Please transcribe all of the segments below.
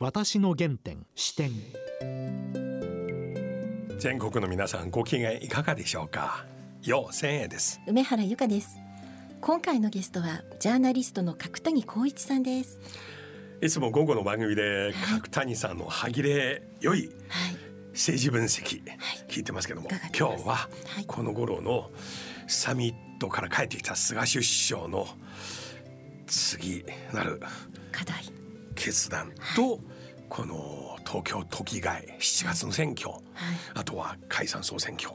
私の原点視点。全国の皆さんご機嫌いかがでしょうか？よ千円です。梅原由香です。今回のゲストはジャーナリストの角谷光一さんです。いつも午後の番組で角谷さんの歯切れ良い政治分析聞いてますけども、今日はこの頃のサミットから帰ってきた菅首相の次なる課題決断と、この東京都議会7月の選挙、あとは解散総選挙、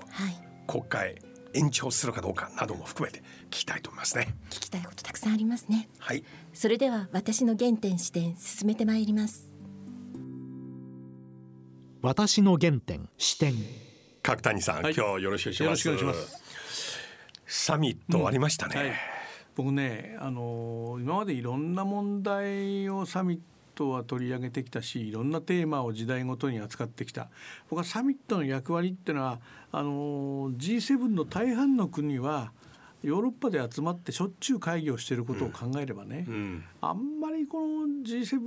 国会延長するかどうかなども含めて聞きたいと思いますね。聞きたいことたくさんありますね。はい。それでは私の原点視点進めてまいります。私の原点視点。角谷さん、はい、今日よろしくお願いします。サミットありましたね、うん。はい、僕ねあの今までいろんな問題をサミットは取り上げてきたしいろんなテーマを時代ごとに扱ってきた。僕はサミットの役割っていうのはあの G7 の大半の国はヨーロッパで集まってしょっちゅう会議をしていることを考えればね、うん。うん、あんまりこの G7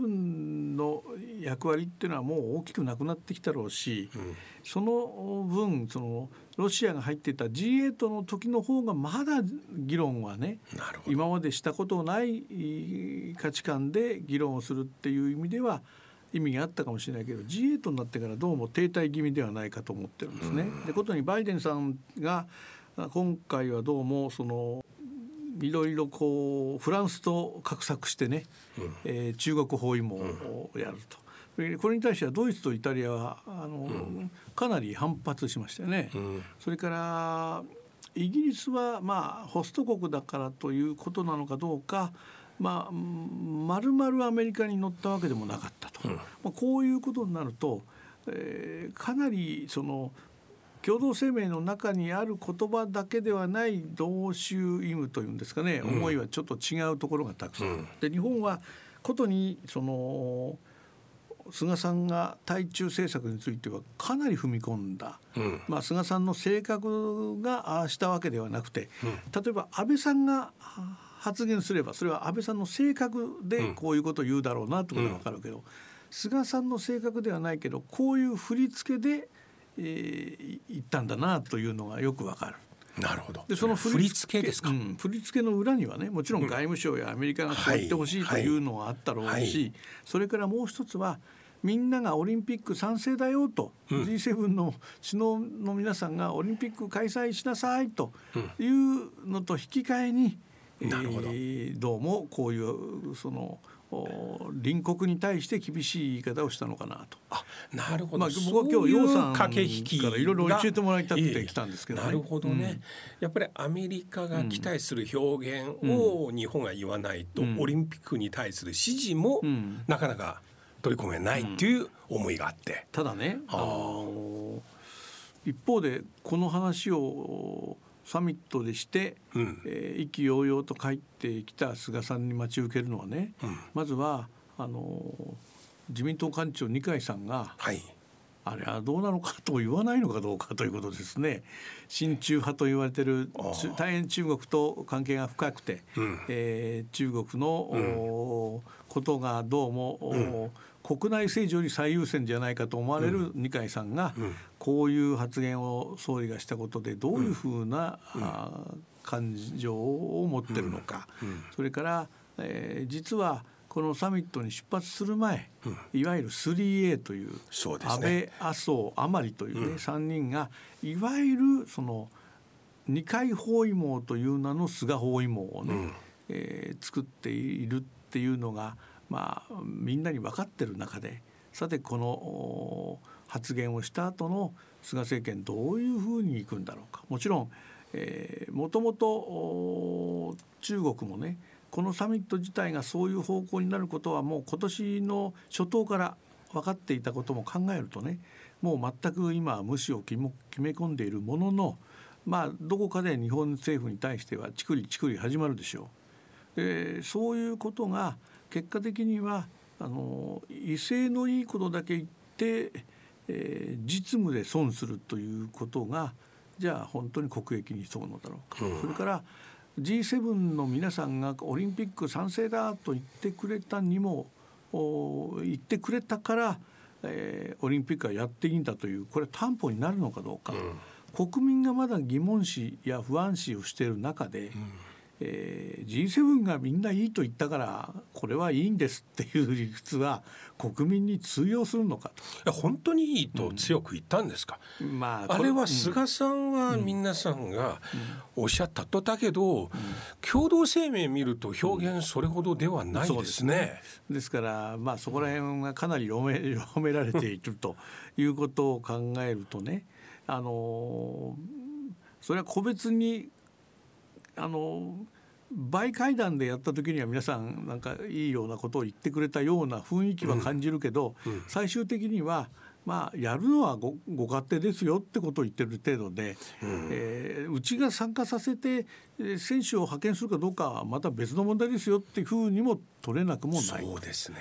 の役割っていうのはもう大きくなくなってきたろうし、うん、その分そのロシアが入っていた G8 の時の方がまだ議論はね今までしたことない価値観で議論をするっていう意味では意味があったかもしれないけど G8 になってからどうも停滞気味ではないかと思ってるんですね。でことにバイデンさんが今回はどうもそのいろいろこうフランスと画策してね、うん、えー、中国包囲網をやると。これに対してはドイツとイタリアはあの、うん、かなり反発しましたよね。うん、それからイギリスはまあホスト国だからということなのかどうか。まあ、まるまるアメリカに乗ったわけでもなかったと、うん、まあ、こういうことになると、えー、かなりその共同声明の中にある言葉だけではない同州意味というんですかね、うん、思いはちょっと違うところがたくさん、うん、で日本はことにその菅さんが対中政策についてはかなり踏み込んだ、うん、まあ、菅さんの性格がああしたわけではなくて、例えば安倍さんが発言すればそれは安倍さんの性格でこういうことを言うだろうなってことが分かるけど、菅さんの性格ではないけどこういう振り付けでえー、行ったんだなというのがよくわかる。なるほど。でその振り付けですか、うん、振り付けの裏にはねもちろん外務省やアメリカがこう言ってほしいというのはあったろうし、はいはい、それからもう一つはみんながオリンピック賛成だよと、うん、G7 の首脳の皆さんがオリンピック開催しなさいというのと引き換えに、うん、えー、どうもこういうその。隣国に対して厳しい言い方をしたのかなと。あなるほど、まあ、僕は今日楊さんからいろいろ教えてもらいたくて来たんですけど、ね、なるほどね、うん、やっぱりアメリカが期待する表現を日本が言わないと、うん、オリンピックに対する支持もなかなか取り込めないっていう思いがあって。ただね、あの一方でこの話をサミットでして、うん、えー、意気揚々と帰ってきた菅さんに待ち受けるのはね、うん、まずはあの自民党幹事長二階さんが、はい、あれはどうなのかと言わないのかどうかということですね。親中派と言われてる大変中国と関係が深くて、うん、えー、中国の、うん、ことがどうも、国内政治より最優先じゃないかと思われる二階さんが、こういう発言を総理がしたことでどういうふうな、感情を持ってるのか、それから、えー、実はこのサミットに出発する前、いわゆる 3A という安倍麻生甘利というね、う3人がいわゆるその二階包囲網という名の菅包囲網をね、うん、えー、作っているっていうのがまあ、みんなに分かってる中でさてこの発言をした後の菅政権どういうふうにいくんだろうかもちろん、えー、もともと中国もねこのサミット自体がそういう方向になることはもう今年の初頭から分かっていたことも考えるとねもう全く今無視を決め込んでいるもののまあどこかで日本政府に対してはチクリチクリ始まるでしょう。でそういうことが結果的にはあの威勢のいいことだけ言って、えー、実務で損するということがじゃあ本当に国益に沿うのだろうか、うん、それから G7 の皆さんがオリンピック賛成だと言ってくれたにも言ってくれたから、えー、オリンピックはやっていいんだというこれ担保になるのかどうか、うん、国民がまだ疑問視や不安視をしている中で、うんえー、G7 がみんないいと言ったからこれはいいんですっていう理屈は国民に通用するのかと。本当にいいと強く言ったんですか、うん、まあ、あれは菅さんは皆さんがおっしゃったとだけど、うん、共同声明見ると表現それほどではないですね。うん、ですからまあそこら辺がかなり読め読められているということを考えるとねあのそれは個別にあの倍会談でやった時には皆さんなんかいいようなことを言ってくれたような雰囲気は感じるけど、うんうん、最終的にはまあやるのはごご勝手ですよってことを言ってる程度で、うん、えー、うちが参加させて選手を派遣するかどうかはまた別の問題ですよっていうふうにも取れなくもない。そうですね。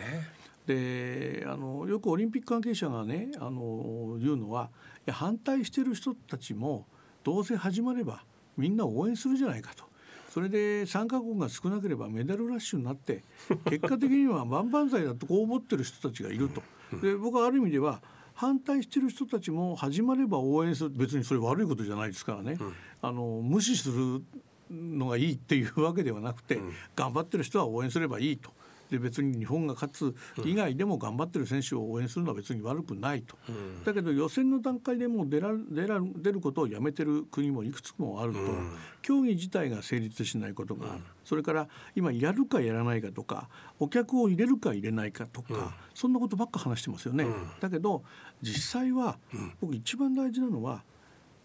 であのよくオリンピック関係者がねあの言うのはいや反対してる人たちもどうせ始まればみんな応援するじゃないかと。それで参加国が少なければメダルラッシュになって結果的には万々歳だとこう思ってる人たちがいると。で僕はある意味では反対してる人たちも始まれば応援する別にそれ悪いことじゃないですからね、うん、あの無視するのがいいっていうわけではなくて、うん、頑張ってる人は応援すればいいと。で別に日本が勝つ以外でも頑張ってる選手を応援するのは別に悪くないと、うん、だけど予選の段階でもう出ら出ら出ることをやめてる国もいくつもあると、うん、競技自体が成立しないことがある、うん、それから今やるかやらないかとかお客を入れるか入れないかとか、そんなことばっか話してますよね。だけど実際は僕一番大事なのは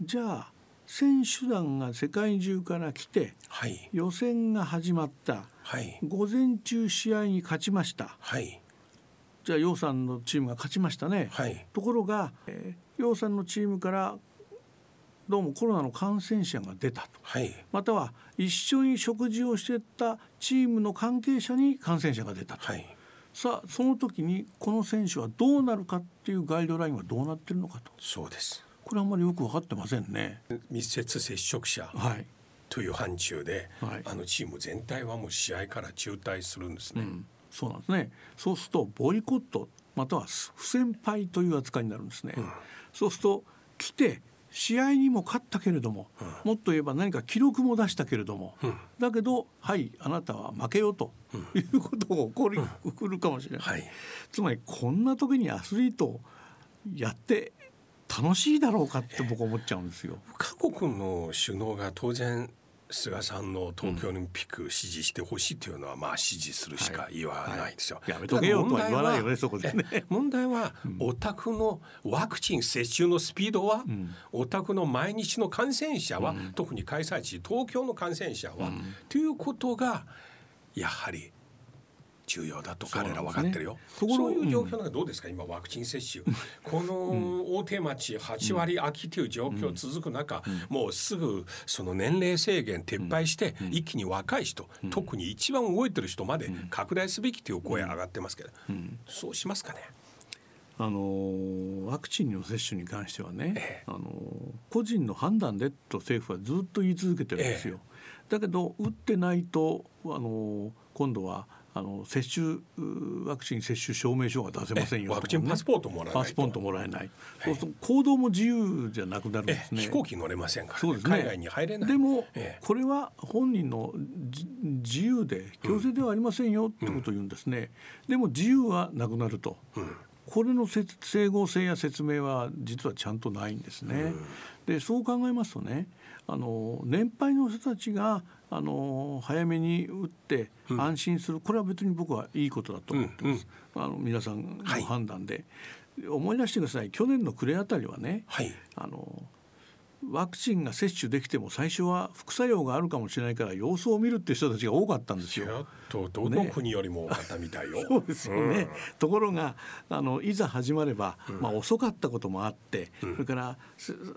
じゃあ選手団が世界中から来て、はい、予選が始まった、はい、午前中試合に勝ちました、はい、じゃあ楊さんのチームが勝ちましたね、はい、ところが、えー、楊さんのチームからどうもコロナの感染者が出たと、はい、または一緒に食事をしてたチームの関係者に感染者が出たと、はい、さあその時にこの選手はどうなるかっていうガイドラインはどうなってるのかと。そうですこれあんまりよく分かってませんね。密接接触者、はい。という範疇で、はい、あのチーム全体はもう試合から中退するんですね。うん、そうなんですね。そうするとボイコットまたは不戦敗という扱いになるんですね。うん、そうすると来て試合にも勝ったけれども、うん、もっと言えば何か記録も出したけれども、うん、だけどはいあなたは負けようと、いうことが起こり、起こるかもしれない、はい、つまりこんな時にアスリートやって楽しいだろうかって僕は思っちゃうんですよ。各国の首脳が当然菅さんの東京オリンピック支持してほしいというのはまあ支持するしか言わないですよ。はいはい、やめとけよとは言わないよねそこでね。問題はお宅のワクチン接種のスピードは、うん、お宅の毎日の感染者は、うん、特に開催地東京の感染者は、うん、ということがやはり重要だと彼ら分かってるよ。そう、ね,、いう状況なんかどうですか、今ワクチン接種。この大手町8割空きという状況続く中、もうすぐその年齢制限撤廃して、一気に若い人、特に一番動いてる人まで拡大すべきという声上がってますけど、そうしますかね？あのワクチンの接種に関してはね、ええ、あの個人の判断でと政府はずっと言い続けてるんですよ。え、だけど打ってないとあの今度はあの接種ワクチン接種証明書が出せませんよ、ね、ワクチンパスポートもらえないパスポートもらえない、そうすると行動も自由じゃなくなるんですね。飛行機乗れませんから、ね、そうですね、海外に入れない。でも、これは本人の自由で強制ではありませんよってことを言うんですね、うん、でも自由はなくなると、うん、これの整合性や説明は実はちゃんとないんですね、うん、でそう考えますとねあの年配の人たちがあの早めに打って安心する、うん、これは別に僕はいいことだと思ってます、うんうん、あの皆さんの判断で、はい、思い出してください。去年の暮れあたりはね、はい、あのワクチンが接種できても最初は副作用があるかもしれないから様子を見るっていう人たちが多かったんですよ。とどの国よりも多かったみたいよ。そうですよね、うん、ところがあのいざ始まれば、うん、まあ、遅かったこともあって、うん、それから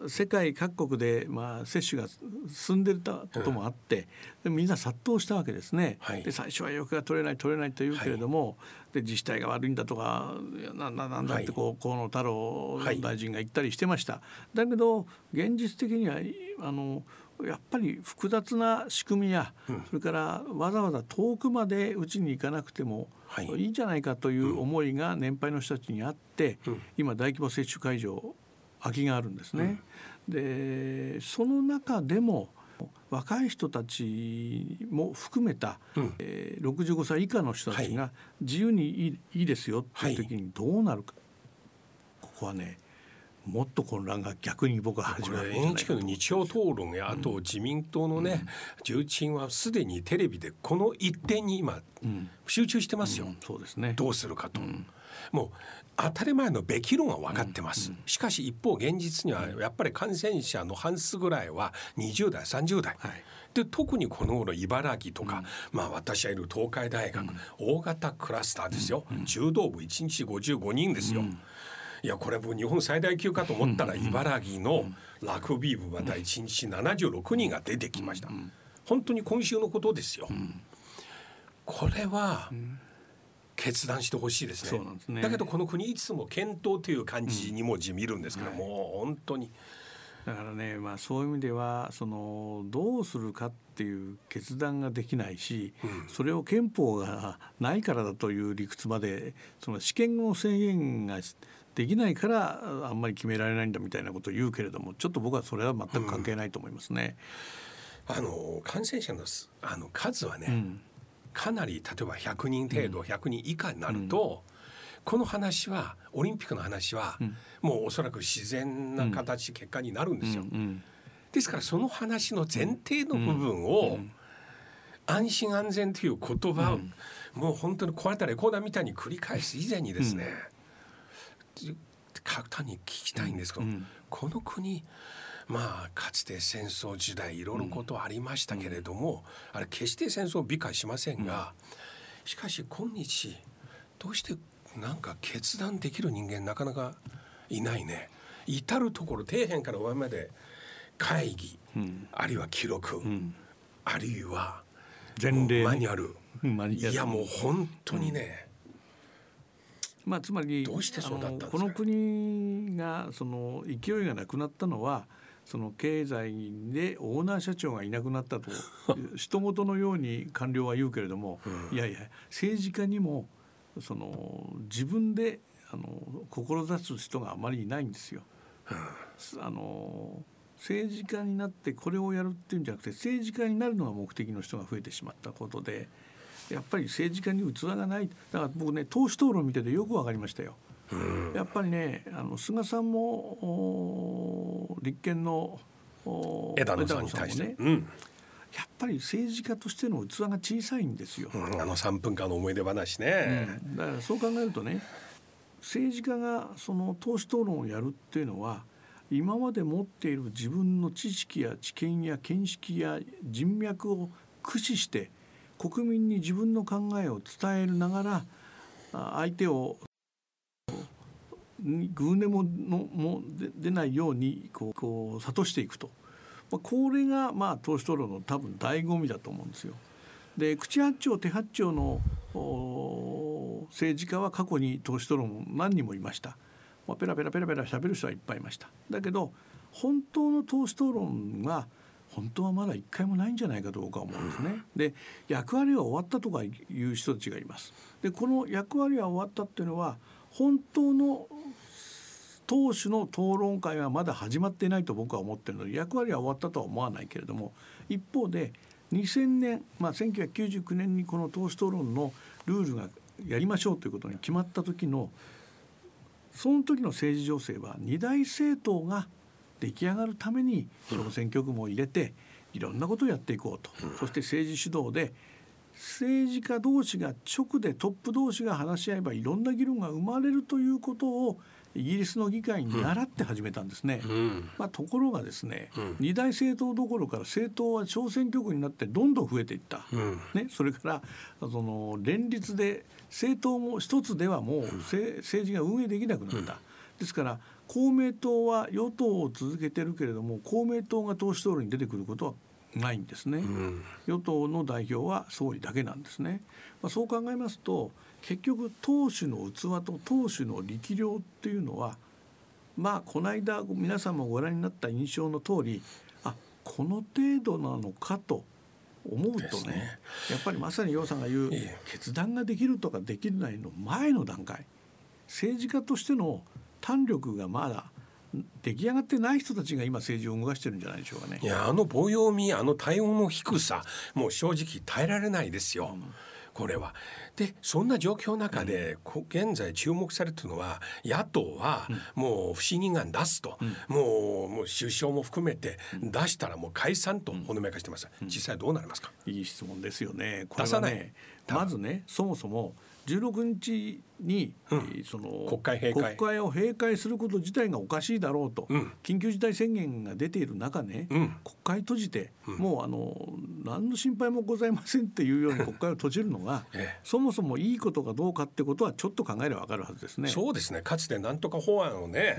世界各国で、まあ、接種が進んでたこともあって、でみんな殺到したわけですね。はい、で最初は予約が取れない取れないというけれども、はい、で自治体が悪いんだとかなんだってこう、はい、河野太郎大臣が言ったりしてました。だけど現実的にはあのやっぱり複雑な仕組みや、うん、それからわざわざ遠くまでうちに行かなくてもい。いんじゃないかという思いが年配の人たちにあって、うん、今大規模接種会場空きがあるんですね。うん、でその中でも若い人たちも含めた、うん、えー、65歳以下の人たちが自由にいい,、い、いですよっていう時にどうなるか、ここはねもっと混乱が逆に僕は始まる NHK の日曜討論やあと自民党のね、重鎮はすでにテレビでこの一点に今、集中してますよ、そうですね。どうするかと、もう当たり前のべき論は分かってます、しかし一方現実にはやっぱり感染者の半数ぐらいは20代30代、はい、で特にこの頃茨城とか、うん、まあ私はいる東海大学、うん、大型クラスターですよ、うん、柔道部1日55人ですよ。いやこれも日本最大級かと思ったら茨城のラグビー部また1日76人が出てきました。本当に今週のことですよ。これは、決断してほしいですね、ね、だけどこの国いつも検討という感じにもじみるんですけど、うん、もう本当に。だからね、まあ、そういう意味ではそのどうするかっていう決断ができないし、うん、それを憲法がないからだという理屈までその試験の制限ができないからあんまり決められないんだみたいなことを言うけれどもちょっと僕はそれは全く関係ないと思いますね。うん、あの感染者のあの数はね、うん、かなり例えば100人程度、うん、100人以下になると、この話はオリンピックの話は、もうおそらく自然な形、結果になるんですよ。ですからその話の前提の部分を、安心安全という言葉を、もう本当に壊れたレコーダーみたいに繰り返す以前にですね、角田に聞きたいんですけど、うん、この国まあかつて戦争時代いろいろことありましたけれども、うん、あれ決して戦争を美化しませんが、うん、しかし今日どうしてなんか決断できる人間なかなかいないね。至る所底辺から上まで会議、あるいは記録、あるいは前例マニュアル。いやもう本当にね、まあ、つまりどうしてそうだったこの国がその勢いがなくなったのはその経済でオーナー社長がいなくなったと 人事のように官僚は言うけれども、うん、いやいや政治家にもその自分であの志す人があまりいないんですよ。うん、あの政治家になってこれをやるっていうんじゃなくて政治家になるのが目的の人が増えてしまったことでやっぱり政治家に器がないだから僕ね党首討論見ててよく分かりましたよ。やっぱりねあの菅さんも立憲の枝野さんに対して、ねうん、やっぱり政治家としての器が小さいんですよ。うん、あの3分間の思い出話ね、うん、だからそう考えるとね政治家がその党首討論をやるっていうのは今まで持っている自分の知識や知見や見識や人脈を駆使して国民に自分の考えを伝えながら相手をぐうねものも出ないようにこうこう諭していくと、まあ、これがまあ党首討論の多分醍醐味だと思うんですよ。で口八丁手八丁の政治家は過去に党首討論何人もいました。まあ、ペラペラペラペラ喋る人はいっぱいいました。だけど本当の党首討論が本当はまだ一回もないんじゃないかと僕は思うんですね。で役割は終わったとかいう人たちがいます。でこの役割は終わったっていうのは本当の党首の討論会はまだ始まっていないと僕は思ってるので役割は終わったとは思わないけれども一方で2000年、まあ、1999年にこの党首討論のルールがやりましょうということに決まった時のその時の政治情勢は二大政党が出来上がるために小選挙区も入れていろんなことをやっていこうと、そして政治主導で政治家同士が直でトップ同士が話し合えばいろんな議論が生まれるということをイギリスの議会に習って始めたんですね。うん、まあ、ところがですね、うん、二大政党どころから政党は小選挙区になってどんどん増えていった、うん、ね、それからその連立で政党も一つではもう政治が運営できなくなった。ですから公明党は与党を続けてるけれども公明党が党首討論に出てくることはないんですね、うん、与党の代表は総理だけなんですね、まあ、そう考えますと結局党首の器と党首の力量っていうのはまあこの間皆さんもご覧になった印象の通りあこの程度なのかと思うとね、ね、やっぱりまさに楊さんが言う決断ができるとかできないの前の段階政治家としての胆力がまだ出来上がってない人たちが今政治を動かしてるんじゃないでしょうかね。いやあの棒読みあの対応の低さもう正直耐えられないですよ。うんこれは。でそんな状況の中で、うん、現在注目されてるのは野党はもう不信任案出すと、うん、もうもう首相も含めて出したらもう解散とほのめかしてます、実際どうなりますか？いい質問ですよね。これはねまずねそもそも16日に、うん、その国会閉会。国会を閉会すること自体がおかしいだろうと、うん、緊急事態宣言が出ている中ね、うん、国会閉じて、もうあの何の心配もございませんっていうように 国会を閉じるのが、ええ、そもそもいいことかどうかってことはちょっと考えれば分かるはずですね。そうですね。かつてなんとか法案をね、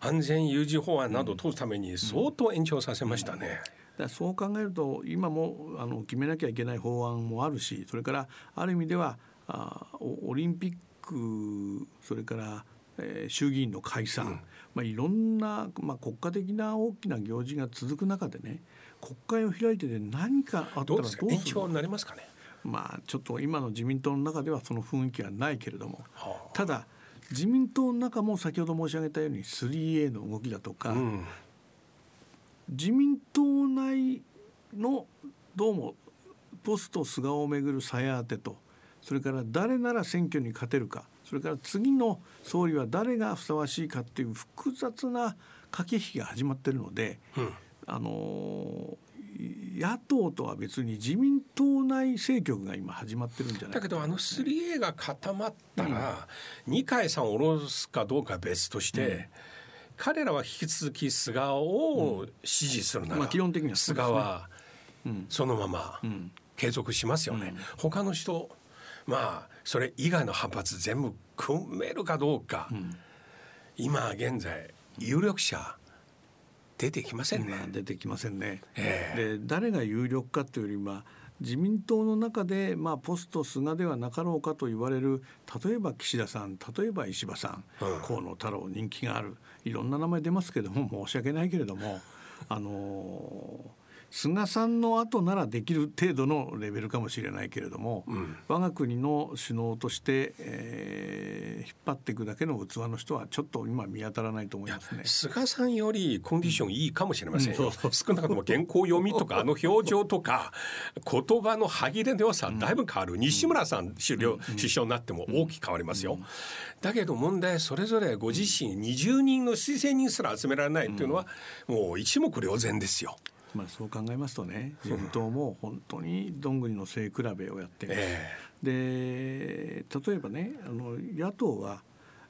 安全有事法案などを通すために相当延長させましたね。だそう考えると今もあの決めなきゃいけない法案もあるしそれからある意味ではあオリンピックそれから、えー、衆議院の解散、うん、まあ、いろんな、まあ、国家的な大きな行事が続く中でね国会を開いてで何かあったらどうする延長になりますかね？まあちょっと今の自民党の中ではその雰囲気はないけれども、はあ、ただ自民党の中も先ほど申し上げたように 3A の動きだとか、うん、自民党内のどうもポスト菅をめぐるさや当てとそれから誰なら選挙に勝てるか。それから次の総理は誰がふさわしいかっていう複雑な駆け引きが始まってるので、うん、あの野党とは別に自民党内政局が今始まってるんじゃないだけどあの 3A が固まったら、うん、二階さんを下ろすかどうかは別として、うん、彼らは引き続き菅を支持するなら、まあ、基本的には、菅はそのまま継続しますよね。他の人まあそれ以外の派閥全部組めるかどうか、うん、今現在有力者出てきませんね。出てきませんね。えー、で誰が有力かというよりは自民党の中で、まあ、ポスト菅ではなかろうかと言われる例えば岸田さん例えば石破さん、うん、河野太郎人気があるいろんな名前出ますけども申し訳ないけれどもあのー菅さんの後ならできる程度のレベルかもしれないけれども、うん、我が国の首脳として、えー、引っ張っていくだけの器の人はちょっと今見当たらないと思いますね。菅さんよりコンディションいいかもしれませんよ、うん、少なくとも原稿読みとかあの表情とか言葉の歯切れの良さだいぶ変わる、うん、西村さん首相,、首相になっても大きく変わりますよ、だけど問題それぞれご自身20人の推薦人すら集められないっていうのは、もう一目瞭然ですよ。まあ、そう考えますとね 自民党も本当にどんぐりの背比べをやってます。えー、で例えばねあの野党は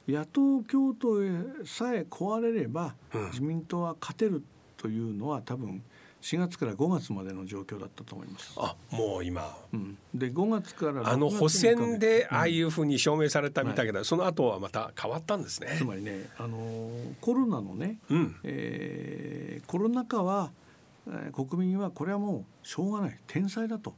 野党共闘さえ壊れれば、自民党は勝てるというのは多分4月から5月までの状況だったと思います。あもう今、うん、で5月からあの補選でああいうふうに証明されたみたいけど、うんはい、その後はまた変わったんですね。つまりねあのコロナのね、うん、えー、コロナ禍は国民はこれはもうしょうがない天才だと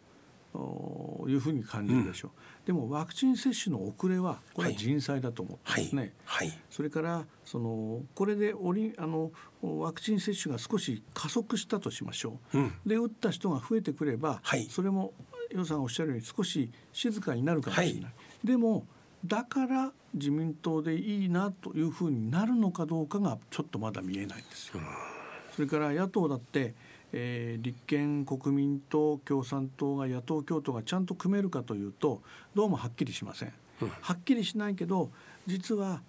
いうふうに感じるでしょう、うん、でもワクチン接種の遅れはこれは人災だと思ってますね、はい。はい、それからそのこれでオリあのワクチン接種が少し加速したとしましょう、うん、で打った人が増えてくれば、はい、それも予さんおっしゃるように少し静かになるかもしれない、でもだから自民党でいいなというふうになるのかどうかがちょっとまだ見えないんですよ。それから野党だってえー、立憲国民党共産党が野党共闘がちゃんと組めるかというとどうもはっきりしません。うん、はっきりしないけど実は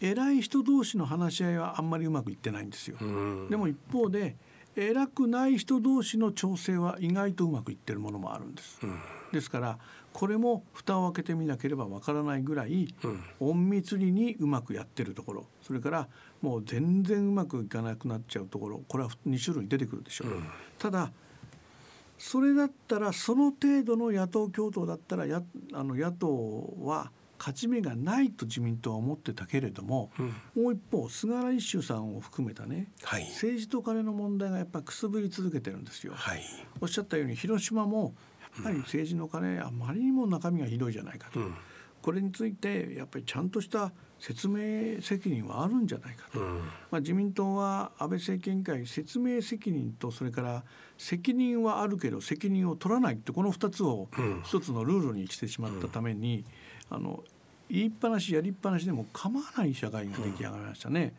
偉い人同士の話し合いはあんまりうまくいってないんですよ。でも一方で偉くない人同士の調整は意外とうまくいってるものもあるんです。ですからこれも蓋を開けてみなければわからないぐらい、隠密裏にうまくやってるところ。それからもう全然うまくいかなくなっちゃうところ。これは2種類出てくるでしょう、うん、ただそれだったらその程度の野党共闘だったらやあの野党は勝ち目がないと自民党は思ってたけれども、うん、もう一方菅原一秀さんを含めたね、はい、政治と金の問題がやっぱくすぶり続けてるんですよ。はい、おっしゃったように広島もやっぱり政治の金、あまりにも中身がひどいじゃないかと、うん、これについてやっぱりちゃんとした説明責任はあるんじゃないかと、うん。まあ、自民党は安倍政権会説明責任とそれから責任はあるけど責任を取らないってこの2つをうん。一つのルールにしてしまったために、あの言いっぱなしやりっぱなしでも構わない社会が出来上がりましたね。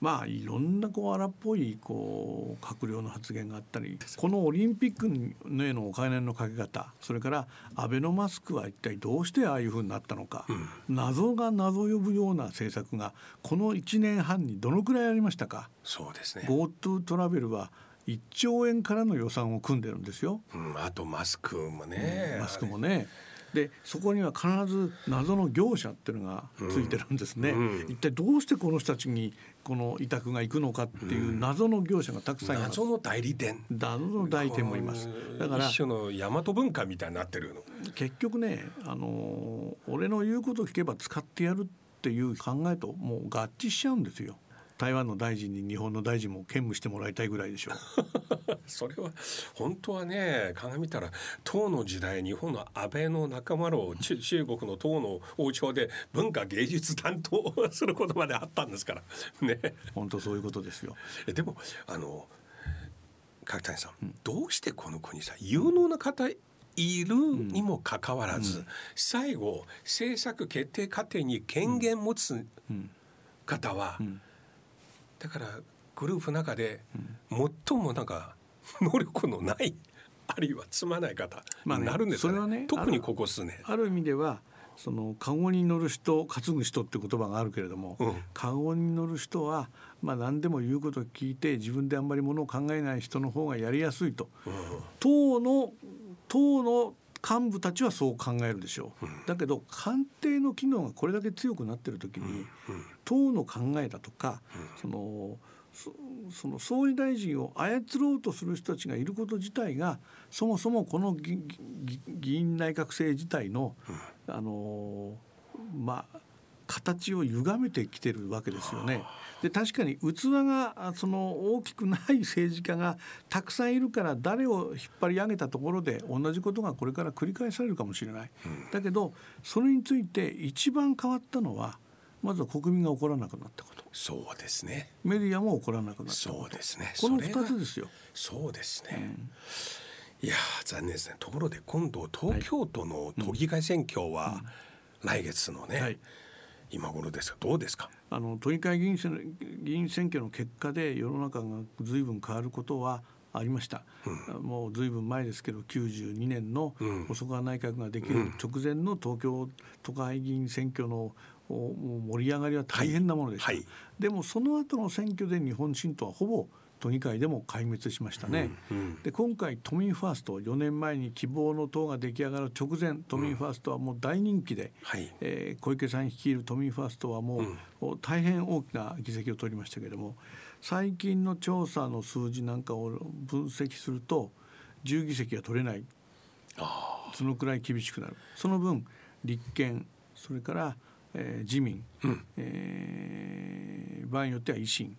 まあいろんなこう荒っぽいこう閣僚の発言があったりこのオリンピックへのお金のかけ方それからアベノマスクは一体どうしてああいうふうになったのか、謎が謎呼ぶような政策がこの1年半にどのくらいありましたかそうですね、GoTo トラベルは1兆円からの予算を組んでるんですよ。うん、あとマスクもね、マスクもね。でそこには必ず謎の業者っていうのがついてるんですね、うん。一体どうしてこの人たちにこの委託が行くのかっていう謎の業者がたくさんいます、謎の代理店。謎の代理店もいます。だから一種の大和文化みたいになってるの。結局ねあの俺の言うこと聞けば使ってやるっていう考えともう合致しちゃうんですよ台湾の大臣に日本の大臣も兼務してもらいたいぐらいでしょう。それは本当はね鑑みたら唐の時代日本の安倍の仲間を中中国の唐の王朝で文化芸術担当することまであったんですから。ね。本当そういうことですよ。えでもあの角谷さん、どうしてこの国さ有能な方いるにもかかわらず、最後政策決定過程に権限持つうん。方は、んだからグループの中で最もなんか 能力のないあるいは積まない方まあねになるんですかね,、それはね特にここ数年。ある意味ではその籠に乗る人担ぐ人って言葉があるけれども、うん。籠に乗る人はまあ何でも言うことを聞いて自分であんまりものを考えない人の方がやりやすいと。党の党の幹部たちはそう考えるでしょう、だけど官邸の機能がこれだけ強くなってる時に、党の考えだとか、そのそその総理大臣を操ろうとする人たちがいること自体がそもそもこの議議議員内閣制自体の、あのまあ形を歪めてきてるわけですよね。で確かに器があその大きくない政治家がたくさんいるから誰を引っ張り上げたところで同じことがこれから繰り返されるかもしれない。だけどそれについて一番変わったのはまずは国民が怒らなくなったこと。そうですね。メディアも怒らなくなったそうですね。このそれが2つですよ。そうですね、いやー残念ですね。ところで今度東京都の都議会選挙は来月のね、はい今頃ですがどうですか？あの都議会議員選議員選挙の結果で世の中が随分変わることはありました、もう随分前ですけど92年のうん。細川内閣ができる直前の東京都会議員選挙の盛り上がりは大変なものでした、はいはい。でもその後の選挙で日本新党はほぼ都議会でも壊滅しましたね。うんうん。で今回都民ファースト4年前に希望の党が出来上がる直前都民ファーストはもう大人気で、はい。えー小池さん率いる都民ファーストはもう,、大変大きな議席を取りましたけれども最近の調査の数字なんかを分析すると10議席は取れない。そのくらい厳しくなる。その分立憲それから、えー自民、うん。えー場合によっては維新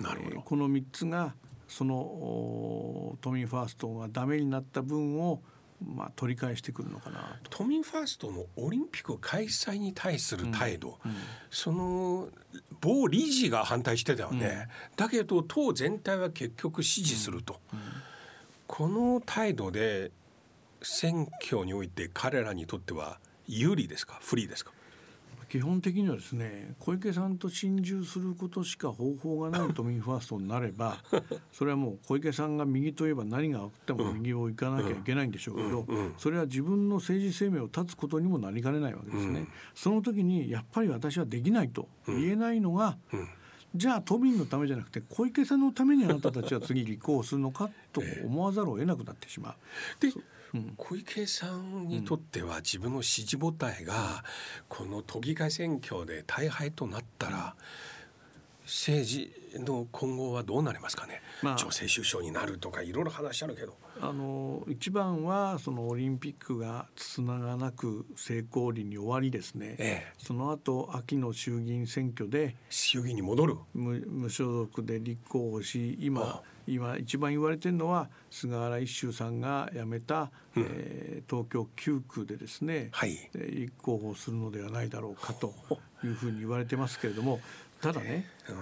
なるほど。えーこの3つがそのお都民ファーストがダメになった分を、まあ、取り返してくるのかな。と。都民ファーストのオリンピック開催に対する態度、その某理事が反対してたよね、だけど党全体は結局支持すると、この態度で選挙において彼らにとっては有利ですか？不利ですか？基本的にはですね小池さんと心中することしか方法がない都民ファーストになれば それはもう小池さんが右といえば何があっても右を行かなきゃいけないんでしょうけどそれは自分の政治生命を断つことにもなりかねないわけですね。その時にやっぱり私はできないと言えないのが、じゃあ都民のためじゃなくて小池さんのためにあなたたちは次立候補するのかと思わざるを得なくなってしまう。で、小池さんにとっては自分の支持母体がこの都議会選挙で大敗となったら政治の今後はどうなりますかね、まあ。女性首相になるとかいろいろ話あるけど。あの一番はそのオリンピックがつながなく成功裏に終わりですね、ええ、その後秋の衆議院選挙で衆議院に戻る。無無所属で立候補し今今一番言われてるのは菅原一秀さんが辞めた、うん、えー、東京9区でですね、はい、立候補するのではないだろうかというふうに言われてますけれどもただね、うん。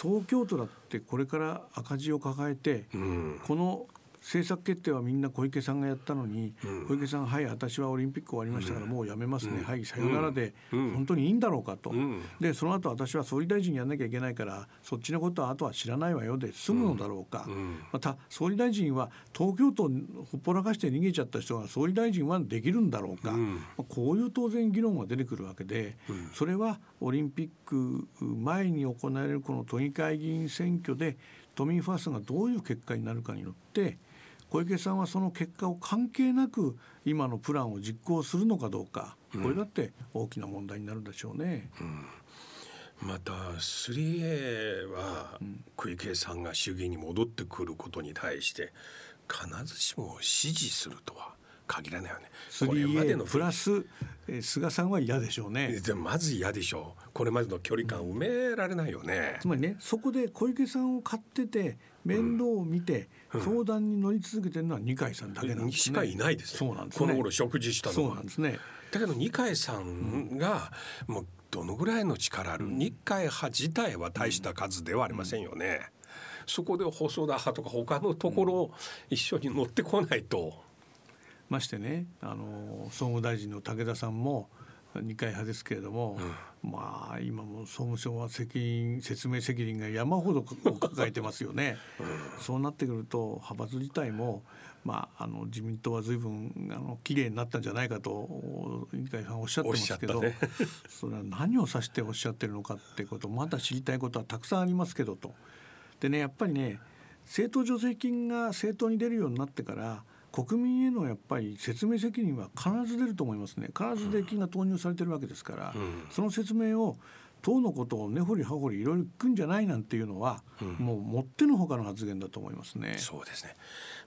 東京都だってこれから赤字を抱えて、うん、この政策決定はみんな小池さんがやったのに、うん、小池さんはい私はオリンピック終わりましたからもうやめますね、うん、はいさよならで、本当にいいんだろうかと、でその後私は総理大臣やんなきゃいけないからそっちのことはあとは知らないわよで済むのだろうか、また総理大臣は東京都ほっぽらかして逃げちゃった人が総理大臣はできるんだろうか、まあ、こういう当然議論が出てくるわけで、それはオリンピック前に行われるこの都議会議員選挙で都民ファーストがどういう結果になるかによって小池さんはその結果を関係なく今のプランを実行するのかどうか、これだって大きな問題になるでしょうね。うん、また 3A は小池さんが衆議院に戻ってくることに対して必ずしも支持するとは限らないよね。これまでのプラス菅さんは嫌でしょうね。でまず嫌でしょう。これまでの距離感埋められないよね。つまりねそこで小池さんを買ってて面倒を見て、相談に乗り続けてるのは二階さんだけなんです、ね、しかいないです、ね、そうなんです、ね、この頃食事したのそうなんですね。だけど二階さんがもうどのぐらいの力ある、うん、二階派自体は大した数ではありませんよね。うん、そこで細田派とか他のところ一緒に乗ってこないと。ましてねあの総務大臣の武田さんも二階派ですけれども、うん、まあ今も総務省は責任説明責任が山ほど抱えてますよね。うん、そうなってくると派閥自体もまあ、あの自民党は随分あの綺麗になったんじゃないかと二階さんおっしゃってますけど、ね、それは何を指しておっしゃってるのかってことまだ知りたいことはたくさんありますけどと。でねやっぱりね政党助成金が政党に出るようになってから国民へのやっぱり説明責任は必ず出ると思いますね。必ず税金が投入されてるわけですから、うん、その説明を党のことを根掘り葉掘りいろいろ聞くんじゃないなんていうのは、うん、もうもってのほかの発言だと思いますね。そうですね。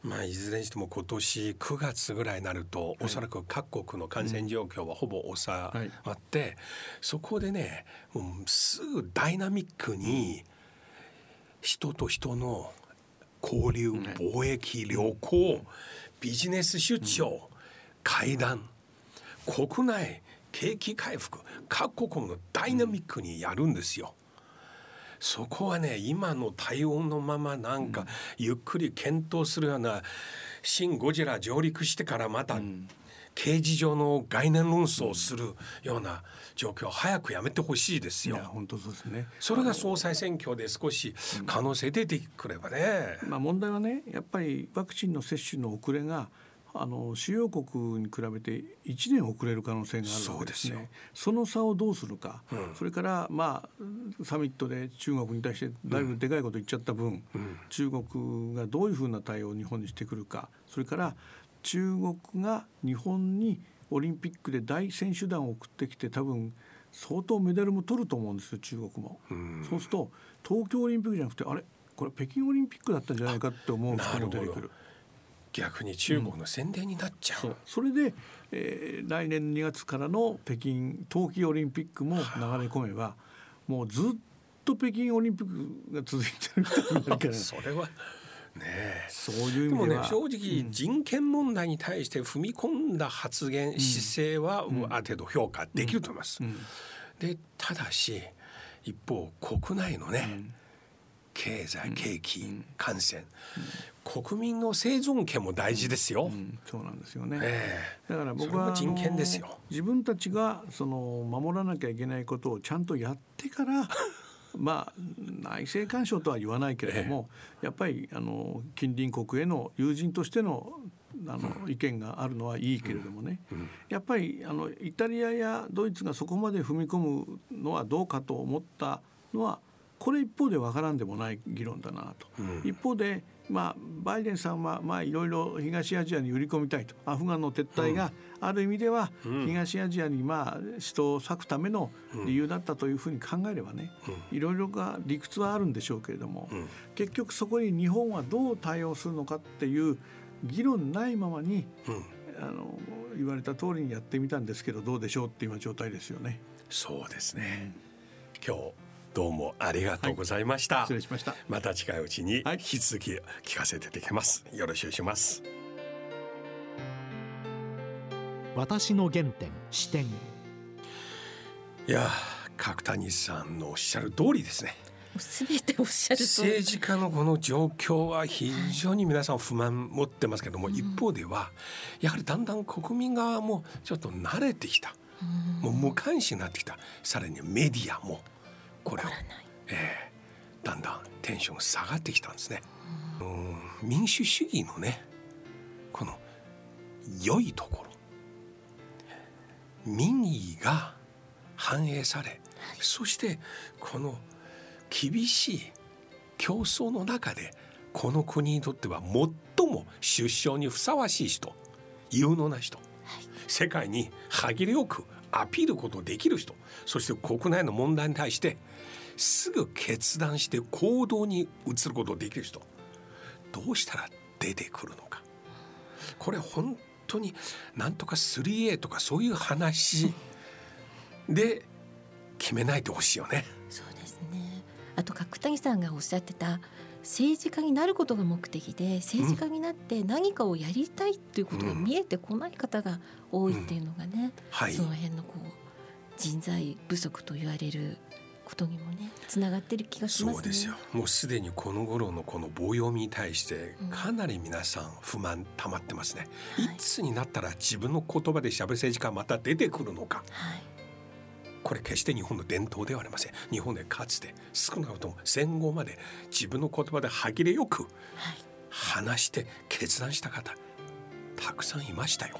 まあいずれにしても今年9月ぐらいになると、はい、おそらく各国の感染状況はほぼ収まって、はい、そこでね、もうすぐダイナミックに人と人の交流、貿易、旅行、ビジネス出張、会談国内景気回復各国のダイナミックにやるんですよ。そこはね今の対応のままなんかゆっくり検討するような「シン・ゴジラ」上陸してからまた刑事上の概念論争をするような状況早くやめてほしいですよ。本当そうですね。それが総裁選挙で少し可能性出てくればね。まあ問題はねやっぱりワクチンの接種の遅れがあの主要国に比べて1年遅れる可能性があるわけですね。その差をどうするか、うん、それからまあサミットで中国に対してだいぶでかいこと言っちゃった分、うん、中国がどういうふうな対応を日本にしてくるかそれから中国が日本にオリンピックで大選手団を送ってきて多分相当メダルも取ると思うんですよ中国も。うそうすると東京オリンピックじゃなくてあれ？これ北京オリンピックだったんじゃないかって思う人も出てくる。逆に中国の宣伝になっちゃう。うん、それで、えー、来年2月からの北京冬季オリンピックも流れ込めばもうずっと北京オリンピックが続いてるそれはねそういうでもね正直人権問題に対して踏み込んだ発言、うん、姿勢はある程度評価できると思います。うん。うん、でただし一方国内のね、経済景気、感染、国民の生存権も大事ですよ。そうなんですよね。えー、だから僕は人権ですよ。自分たちがその守らなきゃいけないことをちゃんとやってからまあ内政干渉とは言わないけれども、やっぱりあの近隣国への友人としてのあの意見があるのはいいけれどもね、やっぱりあのイタリアやドイツがそこまで踏み込むのはどうかと思ったのはこれ一方で分からんでもない議論だなと。一方でまあ、バイデンさんはまあいろいろ東アジアに売り込みたいと。アフガンの撤退がある意味では東アジアにまあ人を割くための理由だったというふうに考えればねいろいろが理屈はあるんでしょうけれども結局そこに日本はどう対応するのかっていう議論ないままに、うん。あの言われた通りにやってみたんですけどどうでしょうって今状態ですよね。そうですね、今日どうもありがとうございました、失礼しました。また近いうちにはい。引き続き聞かせていただきます、よろしくお願いします。私の原点視点いやー角谷さんのおっしゃる通りですね。すべておっしゃると政治家のこの状況は非常に皆さん不満持ってますけども、一方ではやはりだんだん国民側もちょっと慣れてきた、もう無関心になってきた。さらにメディアもこれを、えーだんだんテンションが下がってきたんですね。うん。民主主義のねこの良いところ。民意が反映され、そしてこの厳しい競争の中でこの国にとっては最も出生にふさわしい人有能な人、世界に歯切れよくアピールことできる人そして国内の問題に対してすぐ決断して行動に移ることができる人どうしたら出てくるのか。これ本当になんとか 3A とかそういう話で決めないでほしいよね。そうですね。あと角谷さんがおっしゃってた政治家になることが目的で政治家になって何かをやりたいっていうことが見えてこない方が多いっていうのがね、はい。その辺のこう人材不足と言われることにもねつながってる気がしますね。そうですよ。もうすでにこの頃のこの棒読みに対してうん。かなり皆さん不満溜まってますね、はい。い、つになったら自分の言葉で喋る政治家がまた出てくるのか。はい。これ決して日本の伝統ではありません。日本でかつて少なくとも戦後まで自分の言葉で歯切れよくはい。話して決断した方たくさんいましたよ